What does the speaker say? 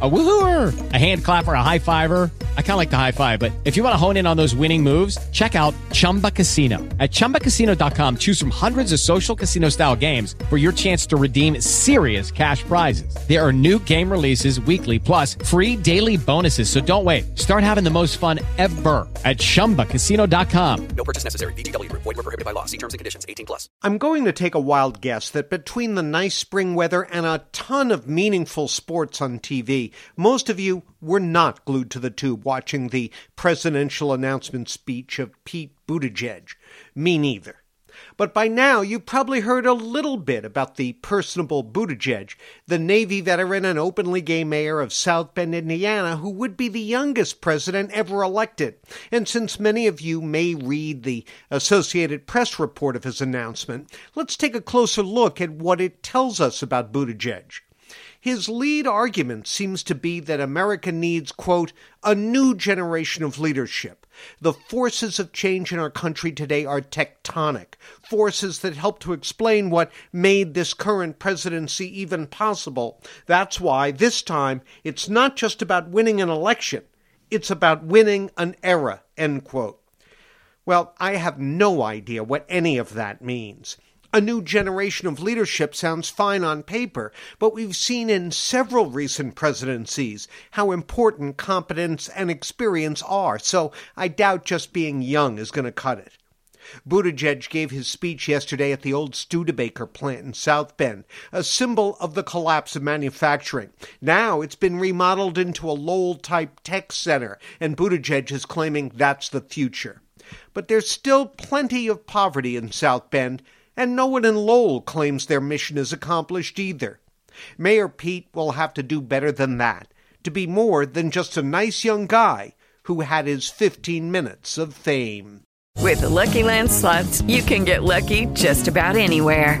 A woohooer, a hand clapper, a high fiver. I kind of like the high five, but if you want to hone in on those winning moves, check out Chumba Casino. At ChumbaCasino.com, choose from hundreds of social casino style games for your chance to redeem serious cash prizes. There are new game releases weekly, plus free daily bonuses. So don't wait. Start having the most fun ever at ChumbaCasino.com. No purchase necessary. VGW Group. Void were prohibited by law. See terms and conditions. 18 plus. I'm going to take a wild guess that between the nice spring weather and a ton of meaningful sports on TV, most of you were not glued to the tube watching the presidential announcement speech of Pete Buttigieg. Me neither. But by now, you've probably heard a little bit about the personable Buttigieg, the Navy veteran and openly gay mayor of South Bend, Indiana, who would be the youngest president ever elected. And since many of you may read the Associated Press report of his announcement, let's take a closer look at what it tells us about Buttigieg. His lead argument seems to be that America needs, quote, a new generation of leadership. The forces of change in our country today are tectonic, forces that help to explain what made this current presidency even possible. That's why this time it's not just about winning an election, it's about winning an era, end quote. Well, I have no idea what any of that means. A new generation of leadership sounds fine on paper, but we've seen in several recent presidencies how important competence and experience are, so I doubt just being young is going to cut it. Buttigieg gave his speech yesterday at the old Studebaker plant in South Bend, a symbol of the collapse of manufacturing. Now it's been remodeled into a Lowell type tech center, and Buttigieg is claiming that's the future. But there's still plenty of poverty in South Bend, and no one in Lowell claims their mission is accomplished either. Mayor Pete will have to do better than that, to be more than just a nice young guy who had his 15 minutes of fame. With the Lucky Land slots, you can get lucky just about anywhere.